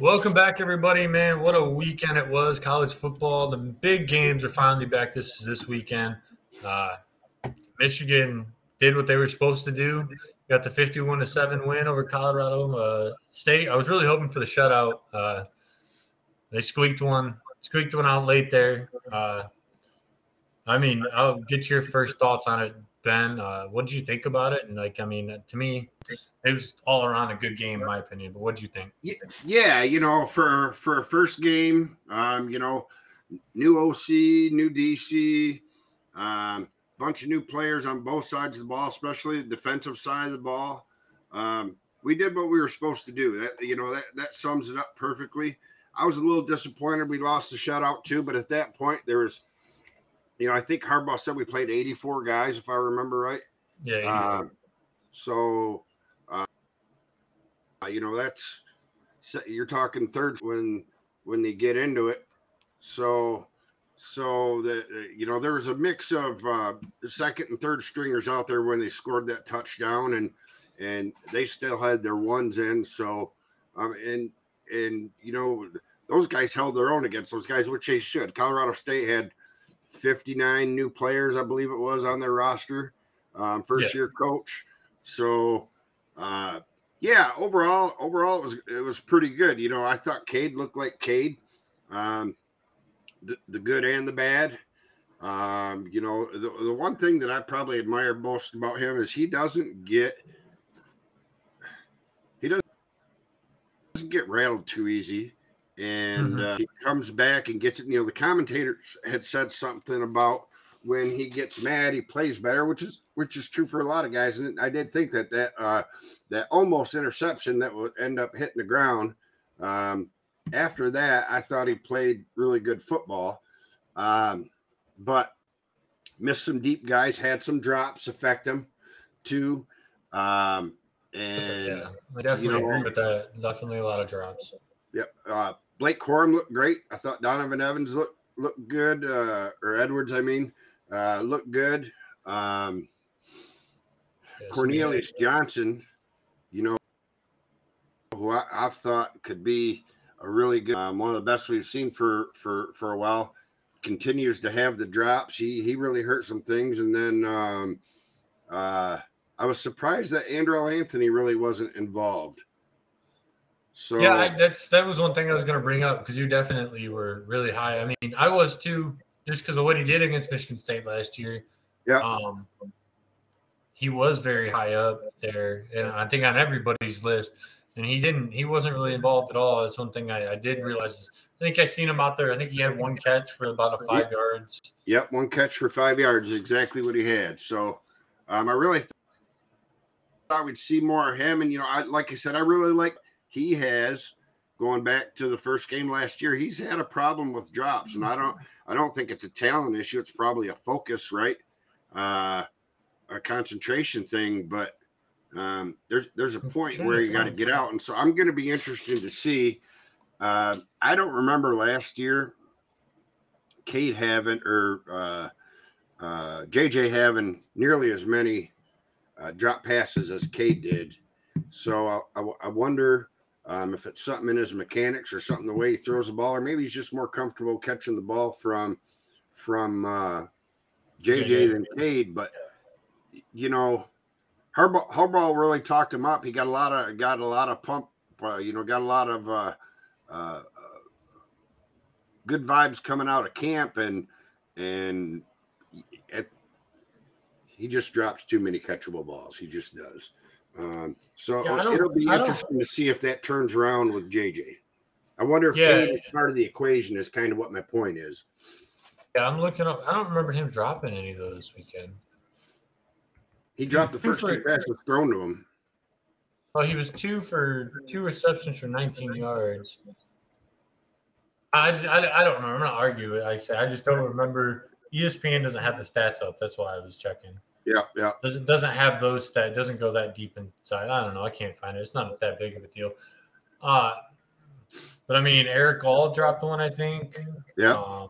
Welcome back, everybody. Man, what a weekend it was! College football. The big games are finally back this this weekend. Uh, Michigan did what they were supposed to do. Got the fifty-one to seven win over Colorado uh, State. I was really hoping for the shutout. Uh, they squeaked one, squeaked one out late there. Uh, I mean, I'll get your first thoughts on it, Ben. Uh, what did you think about it? And like, I mean, to me, it was all around a good game, in my opinion. But what did you think? Yeah, you know, for for a first game, um, you know, new OC, new DC, um, bunch of new players on both sides of the ball, especially the defensive side of the ball. Um, we did what we were supposed to do. That you know that that sums it up perfectly. I was a little disappointed we lost the shutout too, but at that point there was, you know, I think Harbaugh said we played 84 guys if I remember right. Yeah. Uh, so uh, you know, that's you're talking third when when they get into it. So so the you know there was a mix of uh, second and third stringers out there when they scored that touchdown, and and they still had their ones in. So um, and and you know those guys held their own against those guys, which they should. Colorado State had 59 new players, I believe it was, on their roster, um, first yeah. year coach. So uh, yeah, overall, overall it was it was pretty good. You know, I thought Cade looked like Cade, um, the, the good and the bad. Um, you know, the, the one thing that I probably admire most about him is he doesn't get he doesn't, doesn't get rattled too easy, and mm-hmm. uh, he comes back and gets it. You know, the commentators had said something about when he gets mad, he plays better, which is which is true for a lot of guys. And I did think that that uh, that almost interception that would end up hitting the ground. Um, after that, I thought he played really good football, um, but missed some deep guys, had some drops affect him too. Um, and yeah, I definitely you know, agree with that. Definitely a lot of drops. Yep. Uh, Blake Corum looked great. I thought Donovan Evans looked looked good, uh, or Edwards, I mean uh, looked good. Um, yes, Cornelius Johnson, you know, who I, have thought could be a really good, um, one of the best we've seen for for for a while. Continues to have the drops. He he really hurt some things, and then um, uh, I was surprised that Andrel Anthony really wasn't involved. So yeah, I, that's that was one thing I was going to bring up because you definitely were really high. I mean, I was too just because of what he did against Michigan State last year. Yeah. Um, he was very high up there, and I think on everybody's list. And he didn't. He wasn't really involved at all. That's one thing I, I did realize. Is, I think I seen him out there. I think he had one catch for about a five yards. Yep, one catch for five yards. Exactly what he had. So, um, I really thought we'd see more of him. And you know, I like I said, I really like he has going back to the first game last year, he's had a problem with drops, and I don't, I don't think it's a talent issue. It's probably a focus, right? Uh, a concentration thing, but um, there's there's a point where you got to get out, and so I'm going to be interested to see. Uh, I don't remember last year, Cade having or uh, uh, JJ having nearly as many uh, drop passes as Cade did. So I, I, I wonder um, if it's something in his mechanics or something the way he throws the ball, or maybe he's just more comfortable catching the ball from from uh, JJ than Cade. But you know, Harbaugh, Harbaugh really talked him up. He got a lot of got a lot of pump. Uh, you know, got a lot of uh, uh, good vibes coming out of camp, and and at, he just drops too many catchable balls. He just does. Um, so yeah, it'll be interesting to see if that turns around with JJ. I wonder if yeah. is part of the equation is kind of what my point is. Yeah, I'm looking up. I don't remember him dropping any of those this weekend. He dropped the first two passes thrown to him. Well, he was two for two receptions for 19 yards. I, I, I don't know. I'm not arguing. I say I just don't remember. ESPN doesn't have the stats up. That's why I was checking. Yeah, yeah. Doesn't doesn't have those that doesn't go that deep inside. I don't know. I can't find it. It's not that big of a deal. Uh but I mean Erick All dropped one, I think. Yeah. Um,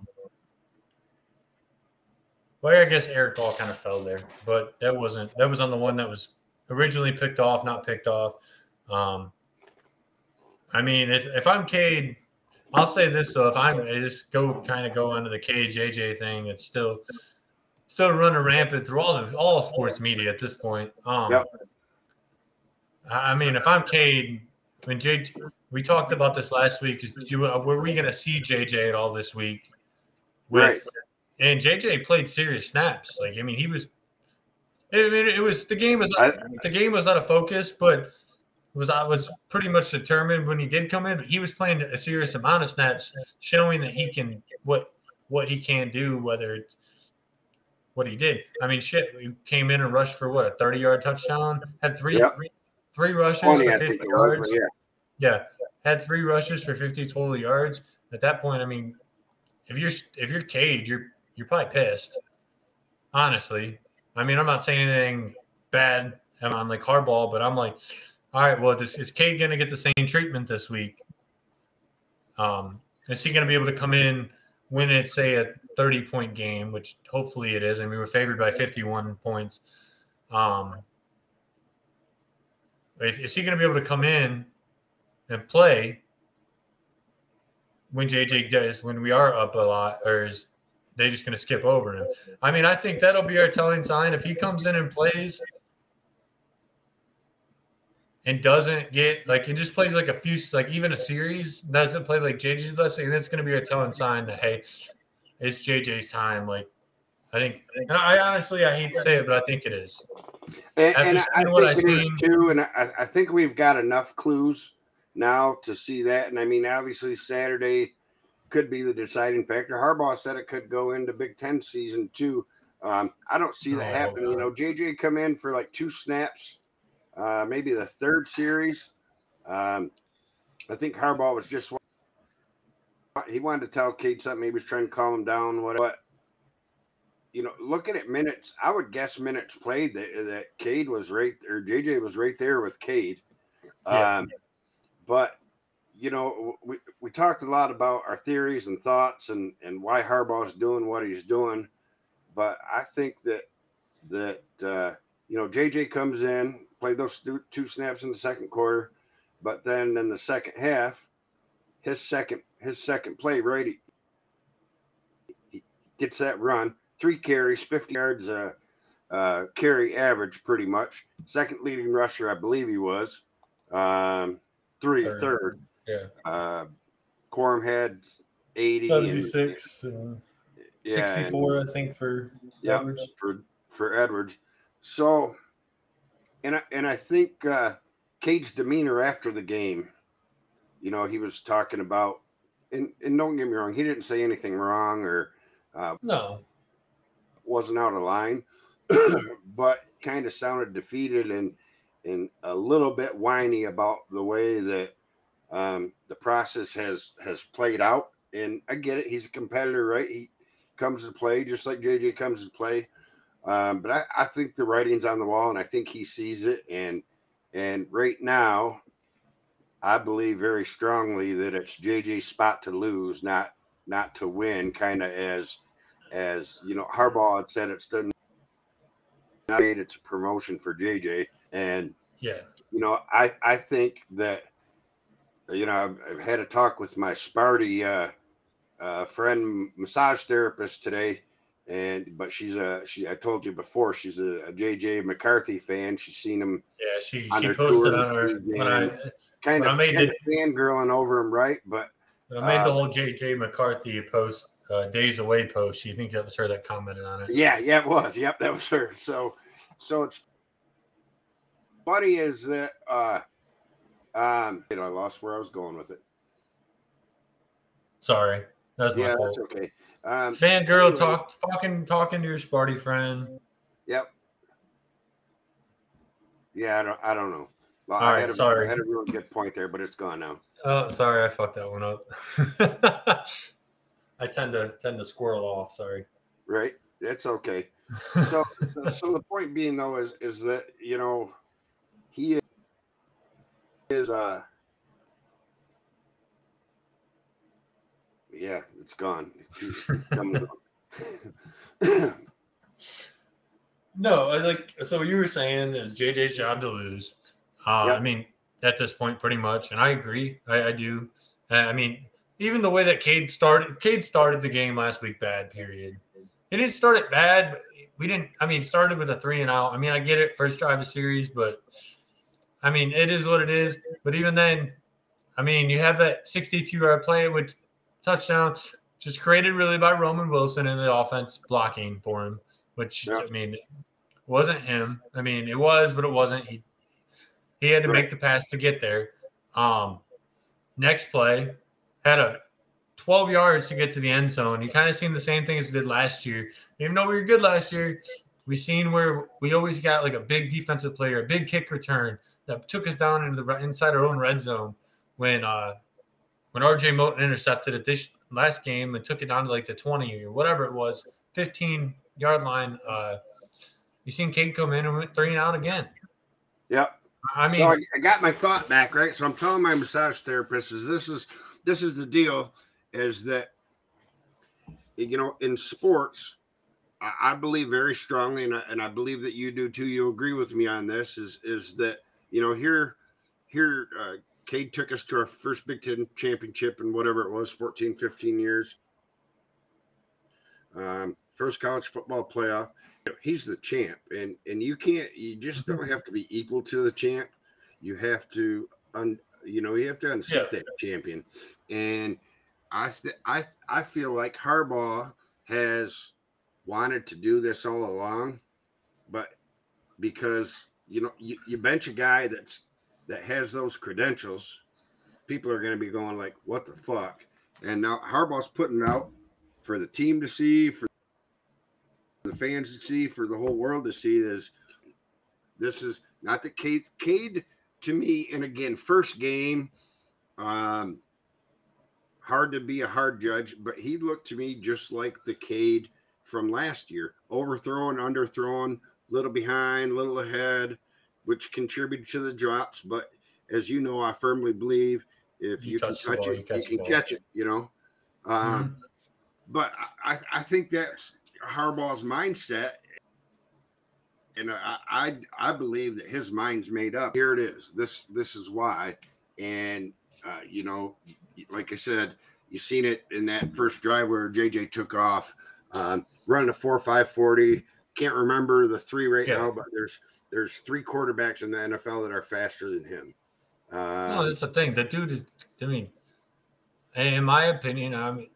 well, I guess Erick All kind of fell there, but that wasn't that was on the one that was originally picked off, not picked off. Um I mean, if, if I'm Cade, I'll say this though: if I'm I just go kind of go under the KJJ thing, it's still still running rampant through all the all sports media at this point. Um, Yep. I I mean, if I'm Cade, when J, we talked about this last week. Is you, were we going to see JJ at all this week? With, Right. And JJ played serious snaps. Like I mean, he was. I mean, it was the game was I- the game was out of focus, but was I was pretty much determined when he did come in. But he was playing a serious amount of snaps, showing that he can what what he can do. Whether it's what he did, I mean, shit, he came in and rushed for what a thirty yard touchdown, had three Yep. three rushes for fifty yards. Yeah. Yeah, had three rushes for fifty total yards. At that point, I mean, if you're if you're Cade, you're you're probably pissed. Honestly, I mean, I'm not saying anything bad I'm on like Harbaugh, but I'm like, all right, well, is Cade going to get the same treatment this week? Um, is he going to be able to come in when it's say a 30 point game, which hopefully it is? I mean, we're favored by 51 points. Um, if, is he going to be able to come in and play when JJ does when we are up a lot, or is they just going to skip over him? I mean, I think that'll be our telling sign if he comes in and plays and doesn't get like it just plays like a few like even a series doesn't play like JJ does, and that's going to be our telling sign that hey, it's JJ's time. Like I think, and I honestly I hate to say it, but I think it is. And, and I seeing what think I it is seen- too. And I, I think we've got enough clues now to see that. And I mean, obviously, Saturday could be the deciding factor. Harbaugh said it could go into Big Ten season too. Um, I don't see that I hope happening. You know, JJ come in for like two snaps, uh, maybe the third series. Um, I think Harbaugh was just he wanted to tell Cade something. He was trying to calm him down. What? But you know, looking at minutes, I would guess minutes played that that Cade was right or JJ was right there with Cade. Yeah. Um, but you know, we, we talked a lot about our theories and thoughts and and why Harbaugh's doing what he's doing. But I think that that uh, you know JJ comes in, played those two, two snaps in the second quarter, but then in the second half, his second his second play right, he, he gets that run, three carries, fifty yards, uh, uh, carry average, pretty much. Second leading rusher, I believe he was. Um, three, Third. third. Yeah, Uh, Corum had eighty. and- 76 and yeah, and- 64, I think, for Yeah. average. for for Edwards. So, and I and I think uh, Cade's demeanor after the game, you know, he was talking about, and and don't get me wrong, he didn't say anything wrong or uh, No, wasn't out of line, but kind of sounded defeated and and a little bit whiny about the way that um, the process has has played out. And I get it; he's a competitor, right? He comes to play just like JJ comes to play. Um, but I, I think the writing's on the wall, and I think he sees it. And and right now, I believe very strongly that it's JJ's spot to lose, not not to win. Kind of as as you know, Harbaugh had said it's done. Made it's a promotion for JJ, and yeah, you know, I I think that you know I've, I've had a talk with my Sparty uh, uh, friend, massage therapist today, and but she's a she. I told you before she's a, a JJ McCarthy fan. She's seen him yeah. She On she posted on her when I kind When I of made kind of fangirling over him, right? But I made the Uh, whole JJ McCarthy post, uh, days away post. You think that was her that commented on it? Yeah, yeah, it was. Yep, that was her. So, so it's funny is that uh, um, you know, I lost where I was going with it. Sorry, that was my Yeah, fault. that's okay. Um, Fangirl anyway. talk fucking talking to your Sparty friend. Yep. Yeah, I don't. I don't know. Well, All I right, had a, sorry. I had a really good point there, but it's gone now. Oh, sorry, I fucked that one up. I tend to tend to squirrel off. Sorry. Right? That's okay. So, so, so the point being though is is that you know he is uh yeah it's gone It's coming up. No, I like so what you were saying is JJ's job to lose. Uh, Yep. I mean, at this point, pretty much. And I agree. I, I do. I mean, even the way that Cade started, Cade started the game last week bad. Period. He didn't start it bad, but we didn't. I mean, started with a three and out. I mean, I get it, first drive of series, but I mean, it is what it is. But even then, I mean, you have that 62 yard play with touchdown, just created really by Roman Wilson and the offense blocking for him, which yeah. I mean, wasn't him. I mean, it was, but it wasn't. He he had to make the pass to get there. Um, next play had a 12 yards to get to the end zone. You kind of seen the same thing as we did last year. Even though we were good last year, we seen where we always got like a big defensive player, a big kick return that took us down into the inside our own red zone when uh when RJ Moten intercepted it this last game and took it down to like the 20 or whatever it was, 15 yard line. Uh, you seen Cade come in and went three and out again. Yep. I mean, so I, I, got my thought back, right? So I'm telling my massage therapist is this is this is the deal, is that you know in sports, I, I believe very strongly, and I, and I believe that you do too. You agree with me on this? Is is that you know here here uh, Cade took us to our first Big Ten championship in whatever it was, 14, 15 years. Um, first college football playoff. He's the champ, and and you can't. You just don't have to be equal to the champ. You have to, un, you know, you have to unseat yeah. that champion. And I, th- I, I feel like Harbaugh has wanted to do this all along, but because you know you, you bench a guy that's that has those credentials, people are going to be going like, "What the fuck?" And now Harbaugh's putting out for the team to see, for the fans to see, for the whole world to see. Is this is not the Cade? Cade to me, and again, first game, um, hard to be a hard judge, but he looked to me just like the Cade from last year, overthrown, underthrown, little behind, little ahead which contributed to the drops. But as you know, I firmly believe if you, you can touch it, you, you can catch it. You know, um, mm-hmm. but I, I think that's Harbaugh's mindset, and I, I I believe that his mind's made up. Here it is. This this is why, and uh, you know, like I said, you seen it in that first drive where JJ took off, um, running a four five forty. Can't remember the three right yeah. now, but there's there's three quarterbacks in the NFL that are faster than him. Uh, no, that's the thing. The dude is. I mean, in my opinion, I mean,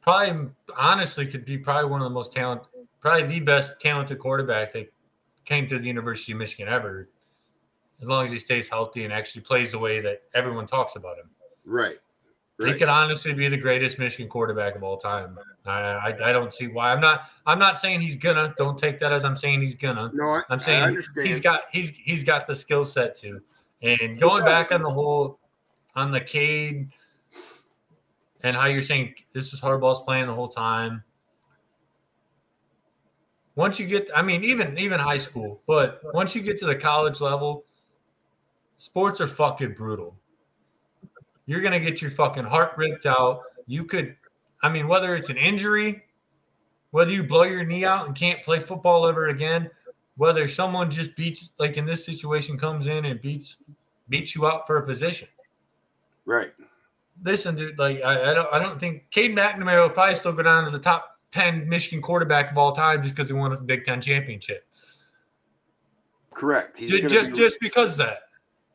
probably honestly could be probably one of the most talented, probably the best talented quarterback that came to the University of Michigan ever. As long as he stays healthy and actually plays the way that everyone talks about him. Right. Right. He could honestly be the greatest Michigan quarterback of all time. I, I, I don't see why. I'm not I'm not saying he's gonna. Don't take that as I'm saying he's gonna. No, I, am saying he's got he's he's got the skill set to. And going back on the whole on the Cade and how you're saying this is Harbaugh's playing the whole time. Once you get, I mean, even even high school, but once you get to the college level, sports are fucking brutal. You're going to get your fucking heart ripped out. You could, I mean, whether it's an injury, whether you blow your knee out and can't play football ever again, whether someone just beats, like in this situation, comes in and beats beats you out for a position. Right. Listen, dude. Like I, I don't, I don't think Cade McNamara will probably still go down as a top ten Michigan quarterback of all time just because he won a Big Ten championship. Correct. He's just just, be, just because that.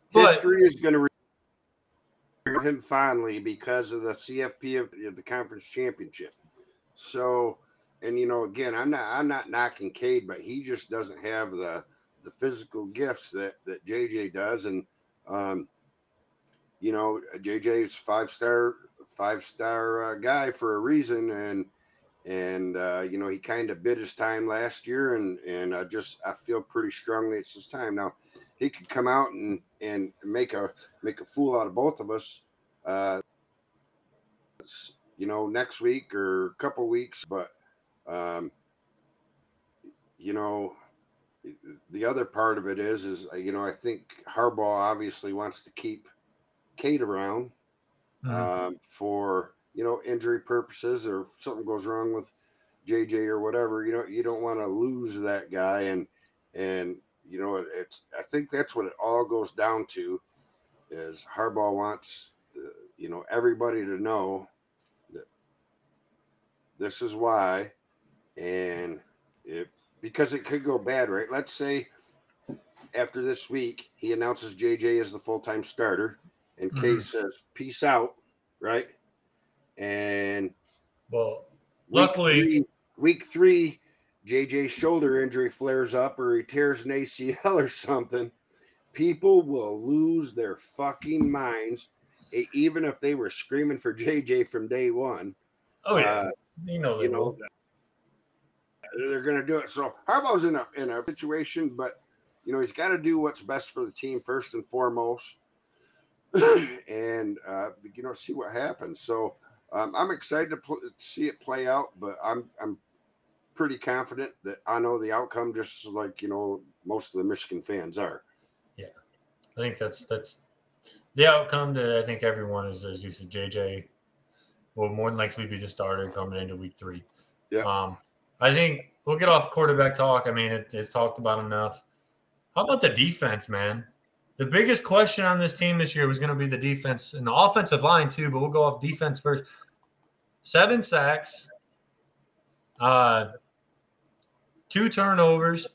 History but, is going to him finally because of the CFP of, the conference championship. So, and you know, again, I'm not I'm not knocking Cade, but he just doesn't have the the physical gifts that that JJ does, and um, you know, JJ's five star five star uh, guy for a reason, and and uh, you know he kind of bid his time last year, and and I just I feel pretty strongly it's his time now he could come out and and make a make a fool out of both of us. Uh, you know, next week or a couple weeks, but um, you know, the other part of it is, is you know, I think Harbaugh obviously wants to keep Cade around mm-hmm. um, for you know injury purposes, or if something goes wrong with JJ or whatever. You know, you don't want to lose that guy, and and you know, it's I think that's what it all goes down to is Harbaugh wants uh, you know everybody to know that this is why, and it because it could go bad, right? Let's say after this week he announces JJ as the full time starter, and mm-hmm. Case says peace out, right? And well, luckily, three, week three, JJ's shoulder injury flares up or he tears an ACL or something, people will lose their fucking minds, even if they were screaming for JJ from day one. Oh yeah, uh, you know, you know, they're going to do it. So Harbaugh's in a in a situation, but you know he's got to do what's best for the team first and foremost, and uh, you know see what happens. So um, I'm excited to pl- see it play out, but I'm I'm pretty confident that I know the outcome, just like you know most of the Michigan fans are. Yeah, I think that's that's the outcome that I think everyone is, as you said, JJ will more than likely be the starter coming into week three. Yeah. Um, I think we'll get off quarterback talk. I mean, it, it's talked about enough. How about the defense, man? The biggest question on this team this year was going to be the defense and the offensive line too. But we'll go off defense first. Seven sacks, uh, two turnovers.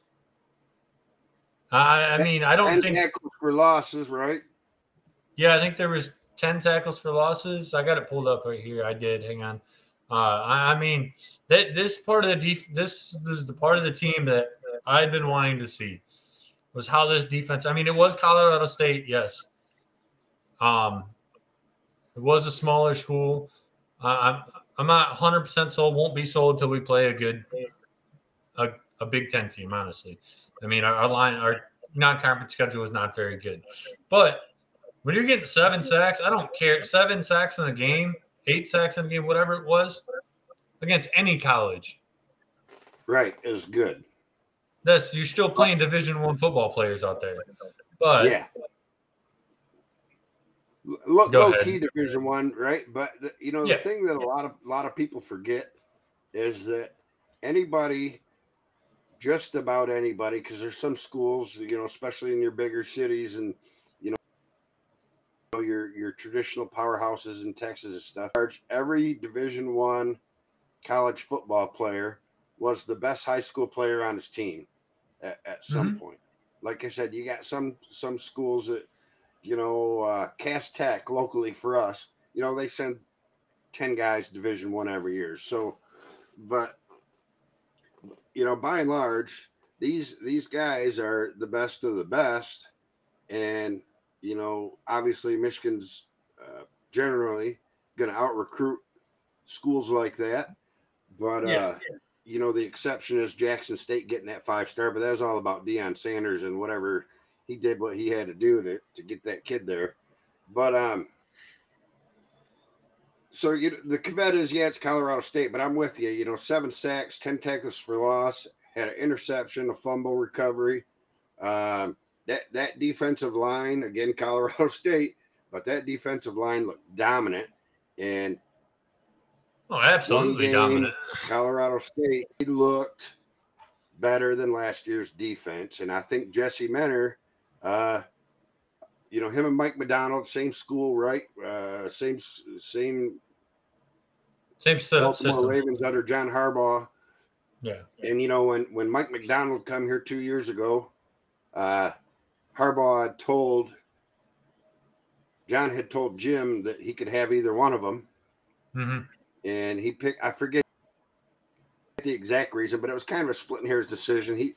I, I mean, I don't and think tackles for losses, right? Yeah, I think there was ten tackles for losses. I got it pulled up right here. I did. Hang on. Uh, I, I, mean, this part of the def- this, this is the part of the team that I've been wanting to see was how this defense. I mean, it was Colorado State, yes. Um, it was a smaller school. Uh, I'm I'm not 100 percent sold. Won't be sold until we play a good a, a Big Ten team. Honestly, I mean, our, our line, our non-conference schedule is not very good, but when you're getting seven sacks, I don't care. Seven sacks in a game, eight sacks in a game, whatever it was, against any college. Right, is good. That's you're still playing Division One football players out there, but yeah, low, low key Division One, right? But the, you know the yeah. thing that a lot of a lot of people forget is that anybody just about anybody because there's some schools you know especially in your bigger cities and know your your traditional powerhouses in texas and stuff. Every division one college football player was the best high school player on his team at, at some mm-hmm. point. Like i said you got some some schools that you know uh Cass Tech locally for us you know they send 10 guys division one every year. So but you know, by and large, these these guys are the best of the best, and you know, obviously, Michigan's uh, generally going to out recruit schools like that, but yeah, uh, yeah. you know, the exception is Jackson State getting that five star, but that was all about Deion Sanders and whatever he did what he had to do to to get that kid there, but um so you the caveat is yeah, it's Colorado State, but I'm with you. You know, seven sacks, ten tackles for loss, had an interception, a fumble recovery. Um, that that defensive line again, Colorado State, but that defensive line looked dominant and. Oh, absolutely game, dominant. Colorado State looked better than last year's defense, and I think Jesse Minter, uh, you know, him and Mike Macdonald, same school, right? Uh, same, same, same Baltimore system. Ravens under John Harbaugh. Yeah. And you know, when when Mike Macdonald come here two years ago, uh, Harbaugh had told John had told Jim that he could have either one of them, mm-hmm. and he picked. I forget the exact reason, but it was kind of a splitting hairs decision. He,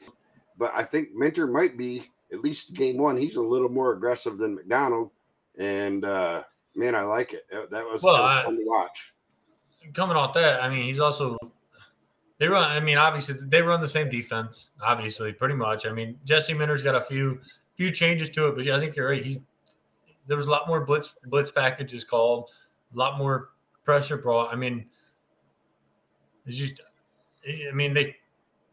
but I think Minter might be at least game one, he's a little more aggressive than Macdonald, And uh, man, I like it. That was, well, that was I, fun to watch. Coming off that, I mean, he's also they run. I mean, obviously they run the same defense. Obviously, pretty much. I mean, Jesse Minter's got a few few changes to it, but yeah, I think you're right. He's there was a lot more blitz blitz packages called, a lot more pressure brought. I mean, it's just. I mean, they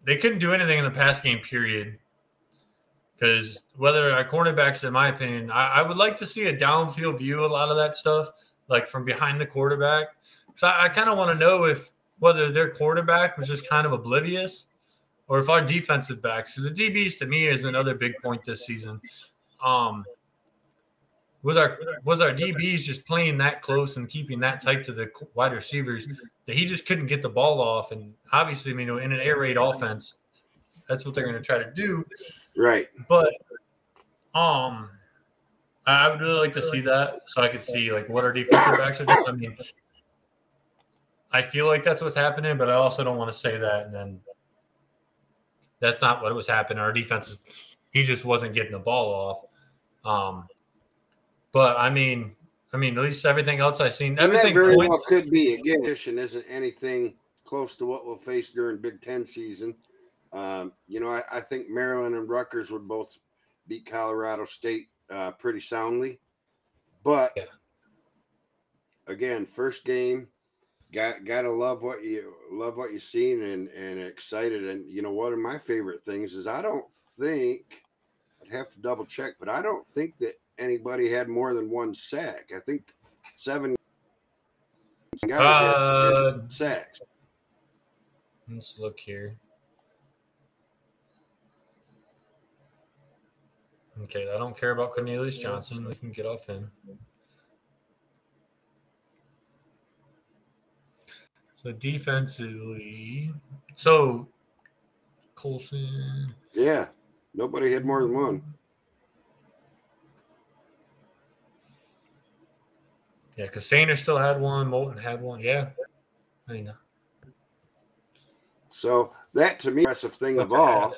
they couldn't do anything in the pass game period because whether our cornerbacks, in my opinion, I, I, would like to see a downfield view, a lot of that stuff, like from behind the quarterback. So I, I kind of want to know if whether their quarterback was just kind of oblivious or if our defensive backs, because the DBs to me is another big point this season. Um, was our was our DBs just playing that close and keeping that tight to the wide receivers that he just couldn't get the ball off? And obviously, you know, in an air raid offense, that's what they're going to try to do. Right. But um, I would really like to see that so I could see like what our defensive backs are doing. I mean, I feel like that's what's happening, but I also don't want to say that and then that's not what was happening. Our defense is he just wasn't getting the ball off. Um, but I mean, I mean, at least everything else I've seen, everything very points. well could be. Again, isn't anything close to what we'll face during Big Ten season. Um, you know, I, I, think Maryland and Rutgers would both beat Colorado State uh, pretty soundly, but yeah. again, first game, got gotta love what you love what you've seen and and excited. And you know, one of my favorite things is I don't think I'd have to double check, but I don't think that anybody had more than one sack. I think seven guys uh, had sacks. Let's look here. Okay, I don't care about Cornelius Johnson. We can get off him. So defensively, so Colson. Yeah, nobody had more than one. Yeah, because Sainer still had one. Moulton had one. Yeah, I mean. So that to me, impressive thing of all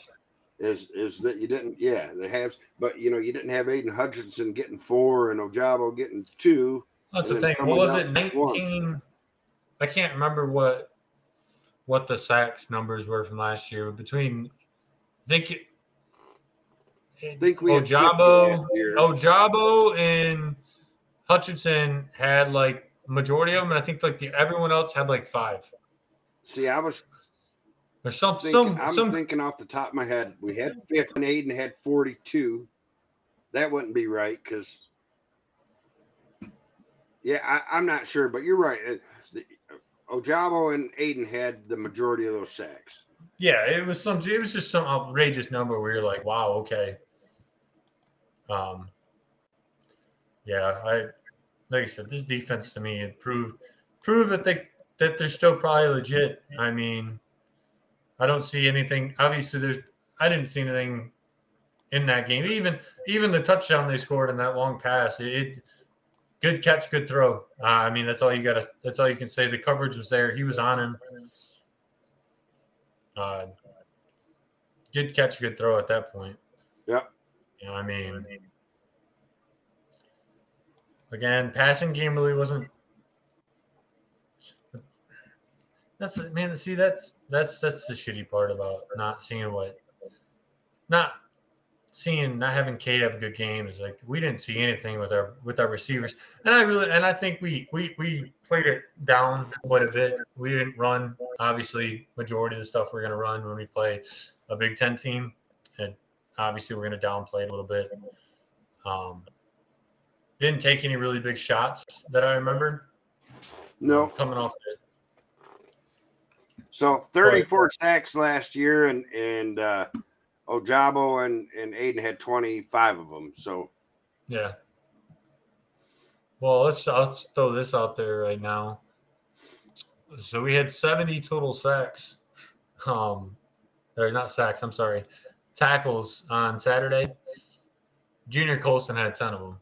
is is that you didn't. Yeah, they have, but you know you didn't have Aidan Hutchinson getting four and Ojabo getting two. That's the thing. What was it? Nineteen. I can't remember what what the sacks numbers were from last year. Between, I think. It, I think we Ojabo, Ojabo, and Hutchinson had like majority of them, and I think like the everyone else had like five. See, I was there's some thinking, some I'm some thinking off the top of my head. We had 50 and had 42. That wouldn't be right because yeah, I, am not sure, but you're right. Ojabo and Aidan had the majority of those sacks. Yeah, it was some. It was just some outrageous number where you're like, "Wow, okay." Um, yeah, I like I said, this defense to me it proved proved that they that they're still probably legit. I mean, I don't see anything. Obviously, there's I didn't see anything in that game. Even even the touchdown they scored in that long pass, it, it good catch, good throw. Uh, I mean, that's all you got to. That's all you can say. The coverage was there. He was on him. Uh, good catch, good throw at that point. Yeah. You know, I mean, Again, passing game really wasn't. That's man. See, that's that's that's the shitty part about not seeing what, not seeing not having Cade have a good game is like we didn't see anything with our with our receivers, and I really and I think we we we played it down quite a bit. We didn't run obviously majority of the stuff we're going to run when we play a Big Ten team, and obviously we're going to downplay it a little bit. Um, didn't take any really big shots that I remember. No, coming off it. So 34 sacks last year, and and uh, Ojabo and and Aidan had 25 of them. So yeah. Well, let's let's throw this out there right now. So we had 70 total sacks, um, or not sacks. I'm sorry, tackles on Saturday. Junior Colson had 10 of them.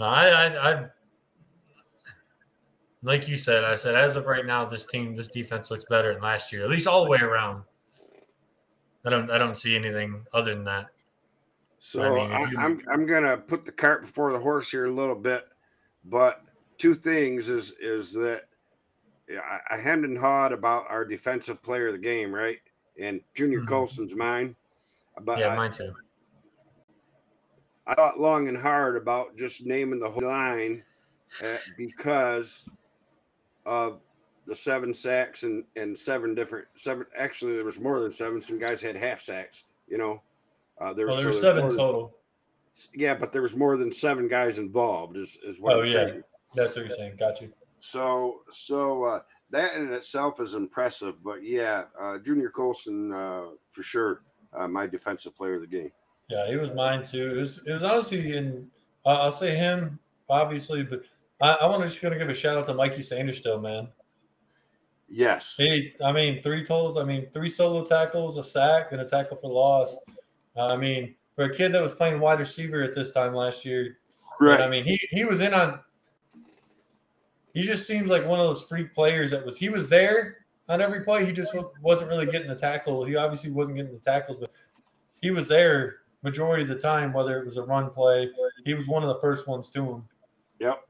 I, I, I, like you said, I said as of right now, this team, this defense looks better than last year, at least all the way around. I don't, I don't see anything other than that. So I mean, I, I'm, I'm gonna put the cart before the horse here a little bit, but two things is is that I, I hemmed and hawed about our defensive player of the game, right? And Junior mm-hmm. Colson's mine. But yeah, mine too. I thought long and hard about just naming the whole line uh, because of the seven sacks and and seven different seven. Actually, there was more than seven. Some guys had half sacks. You know, uh, there, there so were seven total. Than, yeah, but there was more than seven guys involved. Is is what? Oh I'm yeah, saying. that's what you're saying. Got you. So so uh, that in itself is impressive. But yeah, uh, Junior Colson uh, for sure, uh, my defensive player of the game. Yeah, he was mine too. It was it was honestly in I'll say him obviously, but I, I want to just gonna give a shout out to Mikey Sanders still, man. Yes. He, I mean, three total. I mean, three solo tackles, a sack, and a tackle for loss. I mean, for a kid that was playing wide receiver at this time last year, right? I mean, he he was in on. He just seems like one of those freak players that was. He was there on every play. He just wasn't really getting the tackle. He obviously wasn't getting the tackles, but he was there majority of the time, whether it was a run play. He was one of the first ones to him. Yep.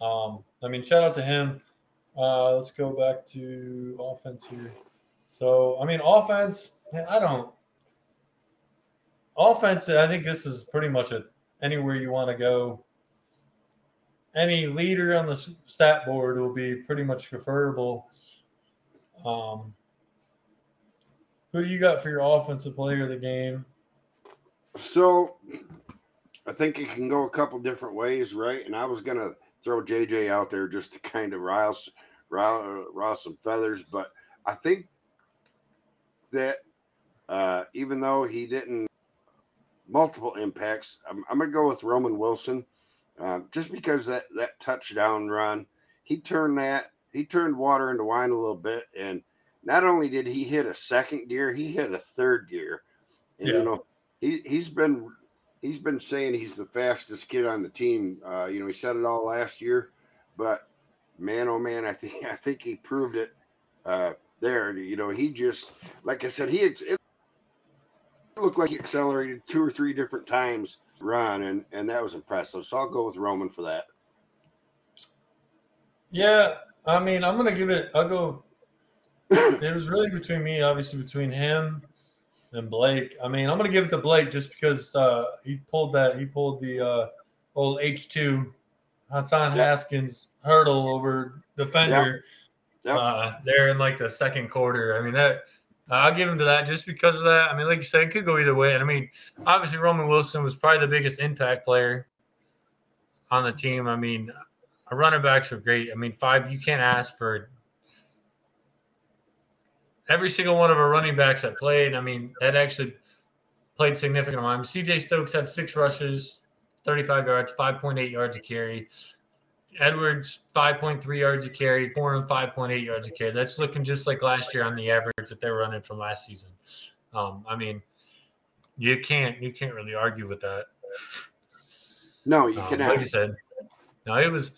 Um, I mean, shout out to him. Uh, let's go back to offense here. So, I mean, offense, I don't. Offense, I think this is pretty much a anywhere you want to go. Any leader on the stat board will be pretty much preferable. Um, who do you got for your offensive player of the game? So, I think it can go a couple different ways, right? And I was gonna throw JJ out there just to kind of rile, rile, rile some feathers, but I think that uh, even though he didn't multiple impacts, I'm, I'm gonna go with Roman Wilson, uh, just because that that touchdown run, he turned that he turned water into wine a little bit, and not only did he hit a second gear, he hit a third gear, and yeah. you know he he's been he's been saying he's the fastest kid on the team. Uh, you know, he said it all last year, but man, oh man, I think I think he proved it uh, there. You know, he just like I said, he it looked like he accelerated two or three different times run, and and that was impressive. So I'll go with Roman for that. Yeah, I mean, I'm gonna give it. I'll go. it was really between me, obviously between him and Blake. I mean, I'm gonna give it to Blake just because uh, he pulled that. He pulled the uh, old H two Hassan yep. Haskins hurdle over defender yep. Yep. Uh, there in like the second quarter. I mean that. I'll give him to that just because of that. I mean, like you said, it could go either way. And I mean, obviously, Roman Wilson was probably the biggest impact player on the team. I mean, our running backs were great. I mean, five, you can't ask for every single one of our running backs that played, I mean, that actually played significant amount. CJ Stokes had six rushes, 35 yards, 5.8 yards a carry. Edwards, 5.3 yards a carry. Corum, 5.8 yards a carry. That's looking just like last year on the average that they're running from last season. Um, I mean, you can't you can't really argue with that. No, you um, cannot. Like you said, no, it was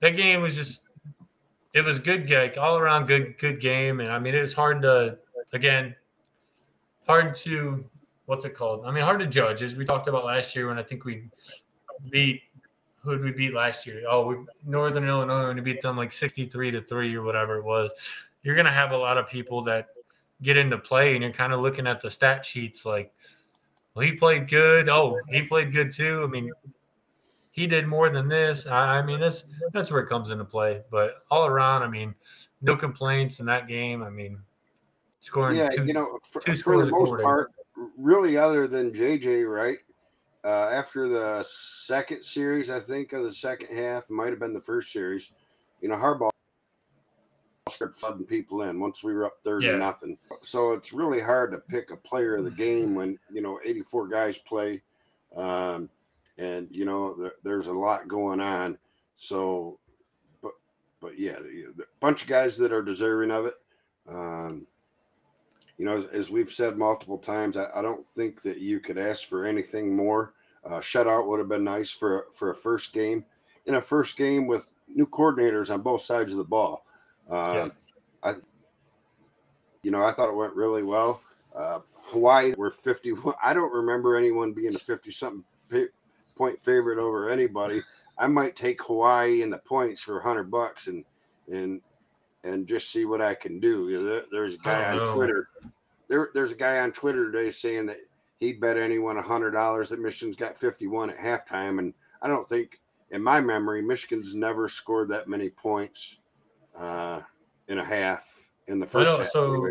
that game was just it was good, like all around good, good game. And I mean, it was hard to, again, hard to, what's it called? I mean, hard to judge as we talked about last year when I think we beat, who did we beat last year? Oh, we, Northern Illinois, and we beat them like 63 to three or whatever it was. You're going to have a lot of people that get into play and you're kind of looking at the stat sheets like, well, he played good. Oh, he played good too. I mean, he did more than this. I, I, mean, that's that's where it comes into play. But all around, I mean, no complaints in that game. I mean, scoring yeah, two, you know, for, for the most part, really, other than JJ, right? Uh, after the second series, I think of the second half, might have been the first series. You know, Harbaugh started flooding people in once we were up thirty yeah. nothing. So it's really hard to pick a player of the game when you know eighty four guys play. Um, and you know there, there's a lot going on. So, but but yeah, a bunch of guys that are deserving of it. Um, you know, as, as, we've said multiple times, I, I, don't think that you could ask for anything more. Uh, shutout would have been nice for for a first game. In a first game with new coordinators on both sides of the ball, uh, yeah. I, you know, I thought it went really well. Uh, Hawaii were 51. I don't remember anyone being a 50 something point favorite over anybody. I might take Hawaii in the points for hundred bucks and and and just see what I can do. You know, there's a guy on know. Twitter. There, there's a guy on Twitter today saying that he'd bet anyone a hundred dollars that Michigan's got 51 at halftime, and I don't think, in my memory, Michigan's never scored that many points uh, in a half in the first. Half. So,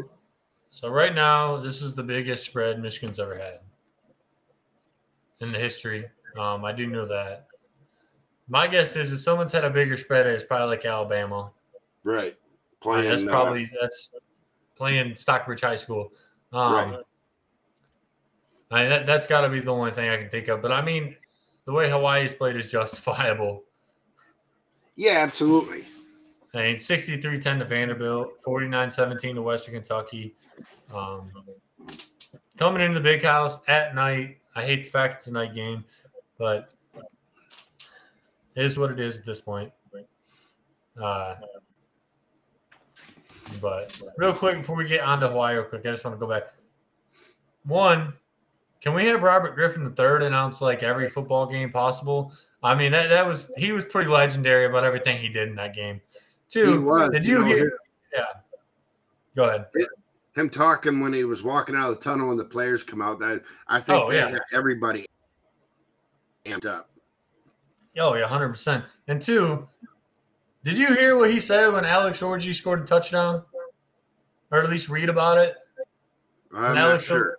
so right now, this is the biggest spread Michigan's ever had in the history um, I do know that. My guess is if someone's had a bigger spread, it's probably like Alabama. Right. playing. that's uh, probably that's playing Stockbridge High School. Um, Right. I mean, that that's got to be the only thing I can think of. But I mean, the way Hawaii's played is justifiable. yeah, absolutely. I mean, 63-10 to Vanderbilt, 49-17 to Western Kentucky. Um, coming into the big house at night. I hate the fact it's a night game, but it is what it is at this point. Uh, but real quick before we get on to Hawaii, real quick, I just want to go back. One, can we have Robert Griffin III announce like every football game possible? I mean, that, that was he was pretty legendary about everything he did in that game. Two, was, did you you know, hear? Yeah, go ahead. Him talking when he was walking out of the tunnel and the players come out. That I think Oh, yeah. everybody amped up. Oh yeah, hundred percent. And two, did you hear what he said when Alex Orji scored a touchdown, or at least read about it? I'm not Alex sure.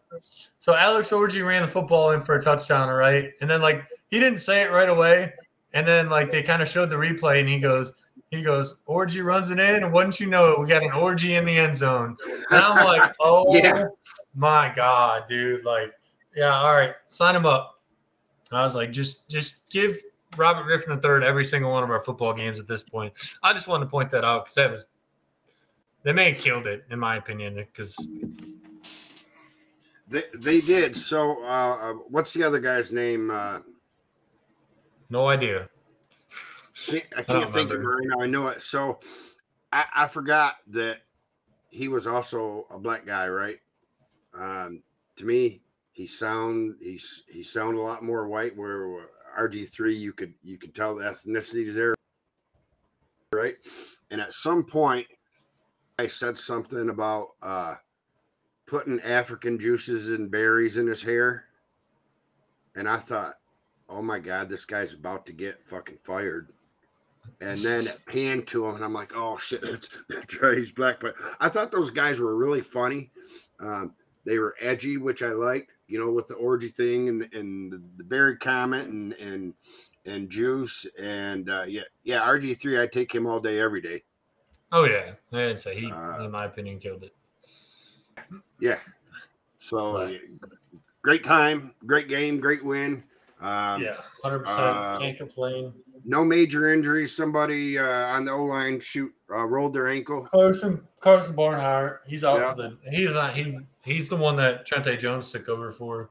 So Alex Orji ran the football in for a touchdown, all right? And then like he didn't say it right away, and then like they kind of showed the replay, and he goes, he goes, Orji runs it in, and wouldn't you know it, we got an orgy in the end zone. And I'm like, oh Yeah. my god, dude! Like, yeah, all right, sign him up. And I was like, just just give Robert Griffin III every single one of our football games at this point. I just wanted to point that out because that was they may have killed it in my opinion because They, they did. So, uh, uh, what's the other guy's name? Uh, no idea. can't- I can't think of it right now. I know it. So, I, I forgot that he was also a black guy, right? Um, to me, he sound he's he sound a lot more white. Where RG three, you could you could tell the ethnicity is there, right? And at some point, I said something about uh, putting African juices and berries in his hair, and I thought, oh my god, this guy's about to get fucking fired. And then it panned to him, and I'm like, oh shit, that's, that's right, he's black. But I thought those guys were really funny. Um, they were edgy, which I liked, you know, with the orgy thing and and the, berry comment and and and juice and uh, yeah, yeah, RG three, I take him all day, every day. Oh yeah, I didn't say he, Uh, in my opinion, killed it. Yeah. So Right. great time, great game, great win. Um, yeah, hundred percent. uh, Can't complain. No major injuries. Somebody uh, on the O line shoot uh, rolled their ankle. Karsen Karsen Barnhart, he's out Yeah. for the. He's not. He he's the one that Trente Jones took over for.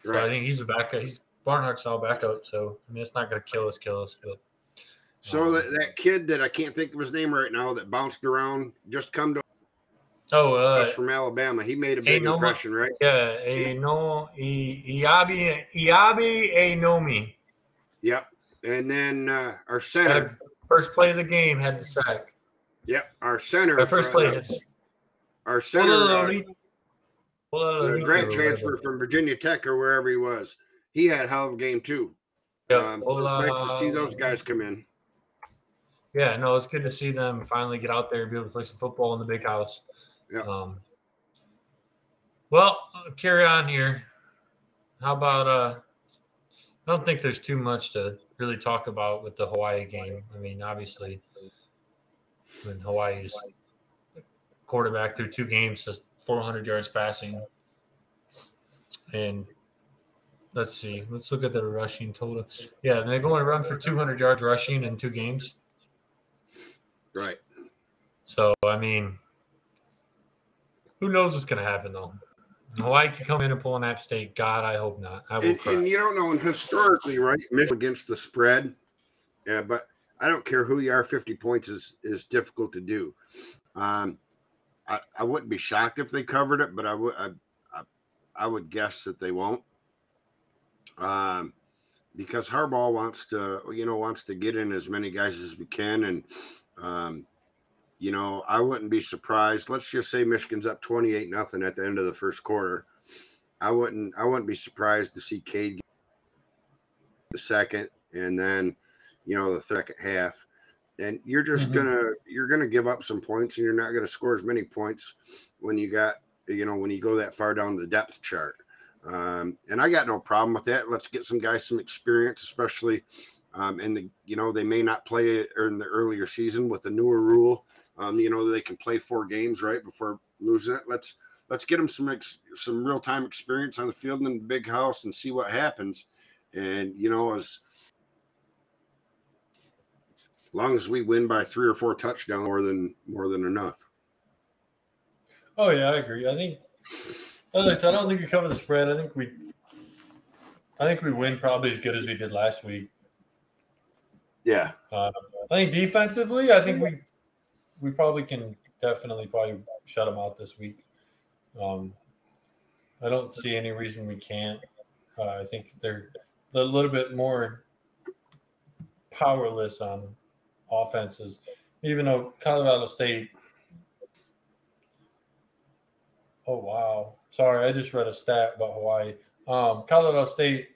So I think he's a backup. He's Barnhart's all backup. So I mean, it's not going to kill us, kill us. But So that, that kid that I can't think of his name right now that bounced around just come to oh, uh, from Alabama. He made a big impression, right? yeah, a no, I- Iabi Iabi Nomi. Yep. And then uh, our center. First play of the game had the sack. Yep. Our center. Our first play. uh, our center. uh, the grant transfer from Virginia Tech or wherever he was. He had a hell of a game too. Yep. Um, so it's nice to see those guys come in. Yeah, no, it's good to see them finally get out there and be able to play some football in the big house. Yeah. Um, well, uh, carry on here. How about uh I don't think there's too much to really talk about with the Hawaii game. I mean, obviously when Hawaii's quarterback through two games just 400 yards passing and let's see let's look at the rushing total yeah they've only run for 200 yards rushing in two games Right. so I mean, who knows what's going to happen though? Hawaii could come in and pull an App State. God, I hope not. I will And, cry. and you don't know, and historically, right? Michigan against the spread. Yeah, but I don't care who you are. Fifty points is is difficult to do. Um, I, I wouldn't be shocked if they covered it, but I would I, I, I would guess that they won't. Um, because Harbaugh wants to, you know, wants to get in as many guys as we can, and um, you know, I wouldn't be surprised. Let's just say Michigan's up twenty eight nothing at the end of the first quarter. I wouldn't I wouldn't be surprised to see Cade get the second and then you know the second half. And you're just Mhm. gonna you're gonna give up some points and you're not gonna score as many points when you got you know when you go that far down the depth chart. Um, and I got no problem with that. Let's get some guys some experience, especially um, in the you know they may not play it in the earlier season with the newer rule. Um, you know they can play four games right before losing it. Let's let's get them some ex, some real time experience on the field in the big house and see what happens. And you know as long as we win by three or four touchdowns, more than more than enough. Oh yeah, I agree. I think, as I said, I don't think we cover the spread. I think we, I think we win probably as good as we did last week. Yeah, uh, I think defensively, I think we we probably can definitely probably shut them out this week. Um, I don't see any reason we can't. Uh, I think they're, a little bit more powerless on offenses, even though Colorado State. Oh wow! Sorry, I just read a stat about Hawaii. Um, Colorado State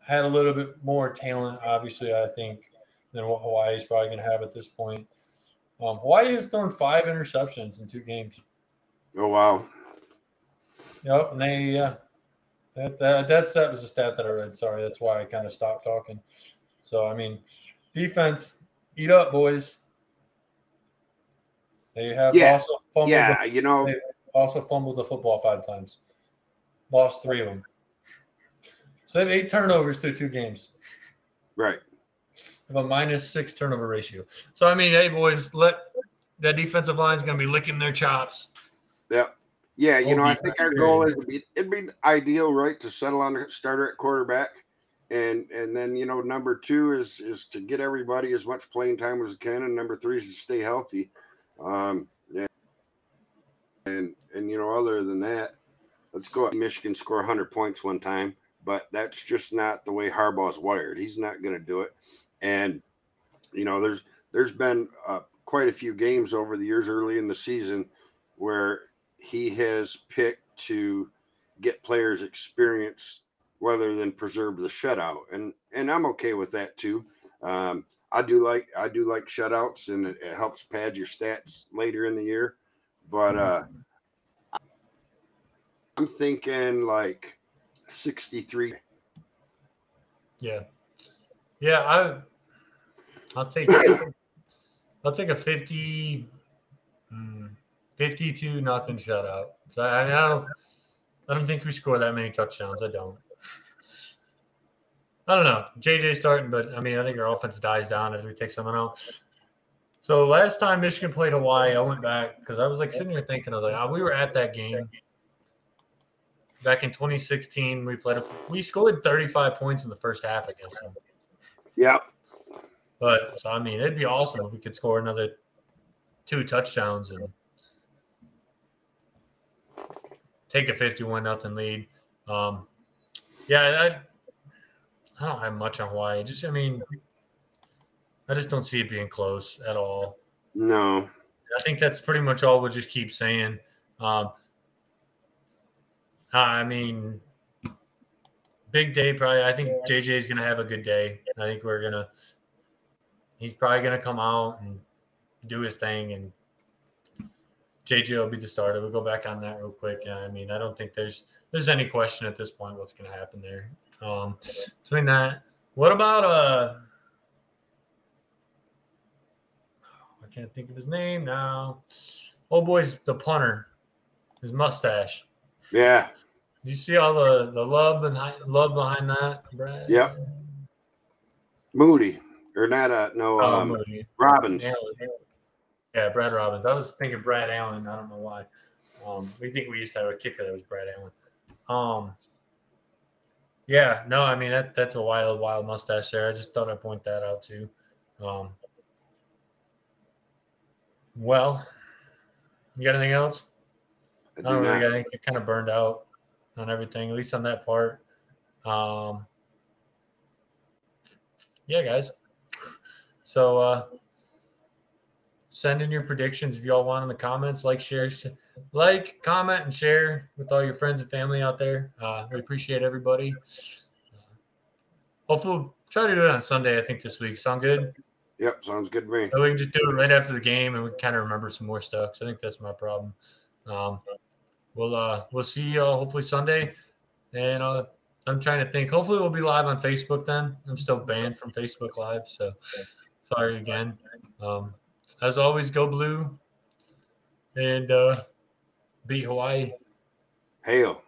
had a little bit more talent, obviously, I think, than what Hawaii is probably going to have at this point. Um, Hawaii has thrown five interceptions in two games. Oh wow! Yep, and they yeah, that that that's that was a stat that I read. Sorry, that's why I kind of stopped talking. So I mean, defense, eat up, boys. They have Yeah. also fumbled. Yeah, the, you know, also fumbled the football five times, lost three of them. So they have eight turnovers through two games. right. Have a minus six turnover ratio. So I mean, hey boys, let that defensive line is going to be licking their chops. Yeah. Yeah, you know, I think our goal is to be it'd be ideal, right, to settle on a starter at quarterback. And and then, you know, number two is is to get everybody as much playing time as can, and number three is to stay healthy. Um yeah. and and you know, other than that, let's go Michigan score 100 points one time, but that's just not the way Harbaugh's wired. He's not going to do it. And you know, there's there's been uh, quite a few games over the years early in the season where he has picked to get players experience rather than preserve the shutout. And and i'm okay with that too. Um, i do like i do like shutouts and it, it helps pad your stats later in the year. But uh i'm thinking like 63 Yeah, yeah. I I'll take I'll take a 50, mm, 52 nothing shutout. So I, I don't I don't think we score that many touchdowns. I don't. I don't know. JJ starting, but I mean I think our offense dies down as we take someone else. So last time Michigan played Hawaii, I went back because I was like sitting here thinking, I was like, oh, we were at that game back in 2016. We played, we scored 35 points in the first half against them. yeah But so I mean, it'd be awesome if we could score another two touchdowns and take a fifty-one nothing lead. Um, yeah, I, I don't have much on Hawaii. Just I mean, I just don't see it being close at all. no I think that's pretty much all we'll just keep saying. Um, I mean, big day probably. I think JJ is going to have a good day. I think we're going to, he's probably going to come out and do his thing, and JJ will be the starter. We'll go back on that real quick. Yeah, I mean, I don't think there's there's any question at this point what's going to happen there. Um, between that, what about uh? I can't think of his name now. Oh boy's the punter, his mustache. yeah Did you see all the the love and love behind that, Brad? Yep. moody or not uh no Oh, um robbins Allen. Yeah, Brad Robbins. I was thinking Brad Allen. I don't know why. Um, we think we used to have a kicker that was Brad Allen. Um, yeah, no, I mean that that's a wild, wild mustache there. I just thought I'd point that out too. Um, well, you got anything else? I I do don't really not. got anything kind of burned out on everything, at least on that part. Um, yeah, guys. So uh, send in your predictions if y'all want in the comments. Like, share, sh- like, comment, and share with all your friends and family out there. Uh, we appreciate everybody. Uh, hopefully, we'll try to do it on Sunday. I think this week. Sound good? yep sounds good to me So we can just do it right after the game, and we kind of remember some more stuff. So I think that's my problem. Um, we'll uh, we'll see you all hopefully Sunday, and uh, I'm trying to think. Hopefully, we'll be live on Facebook then. I'm still banned from Facebook Live, so sorry again. Um, as always, go blue and uh, beat Hawaii. Hail.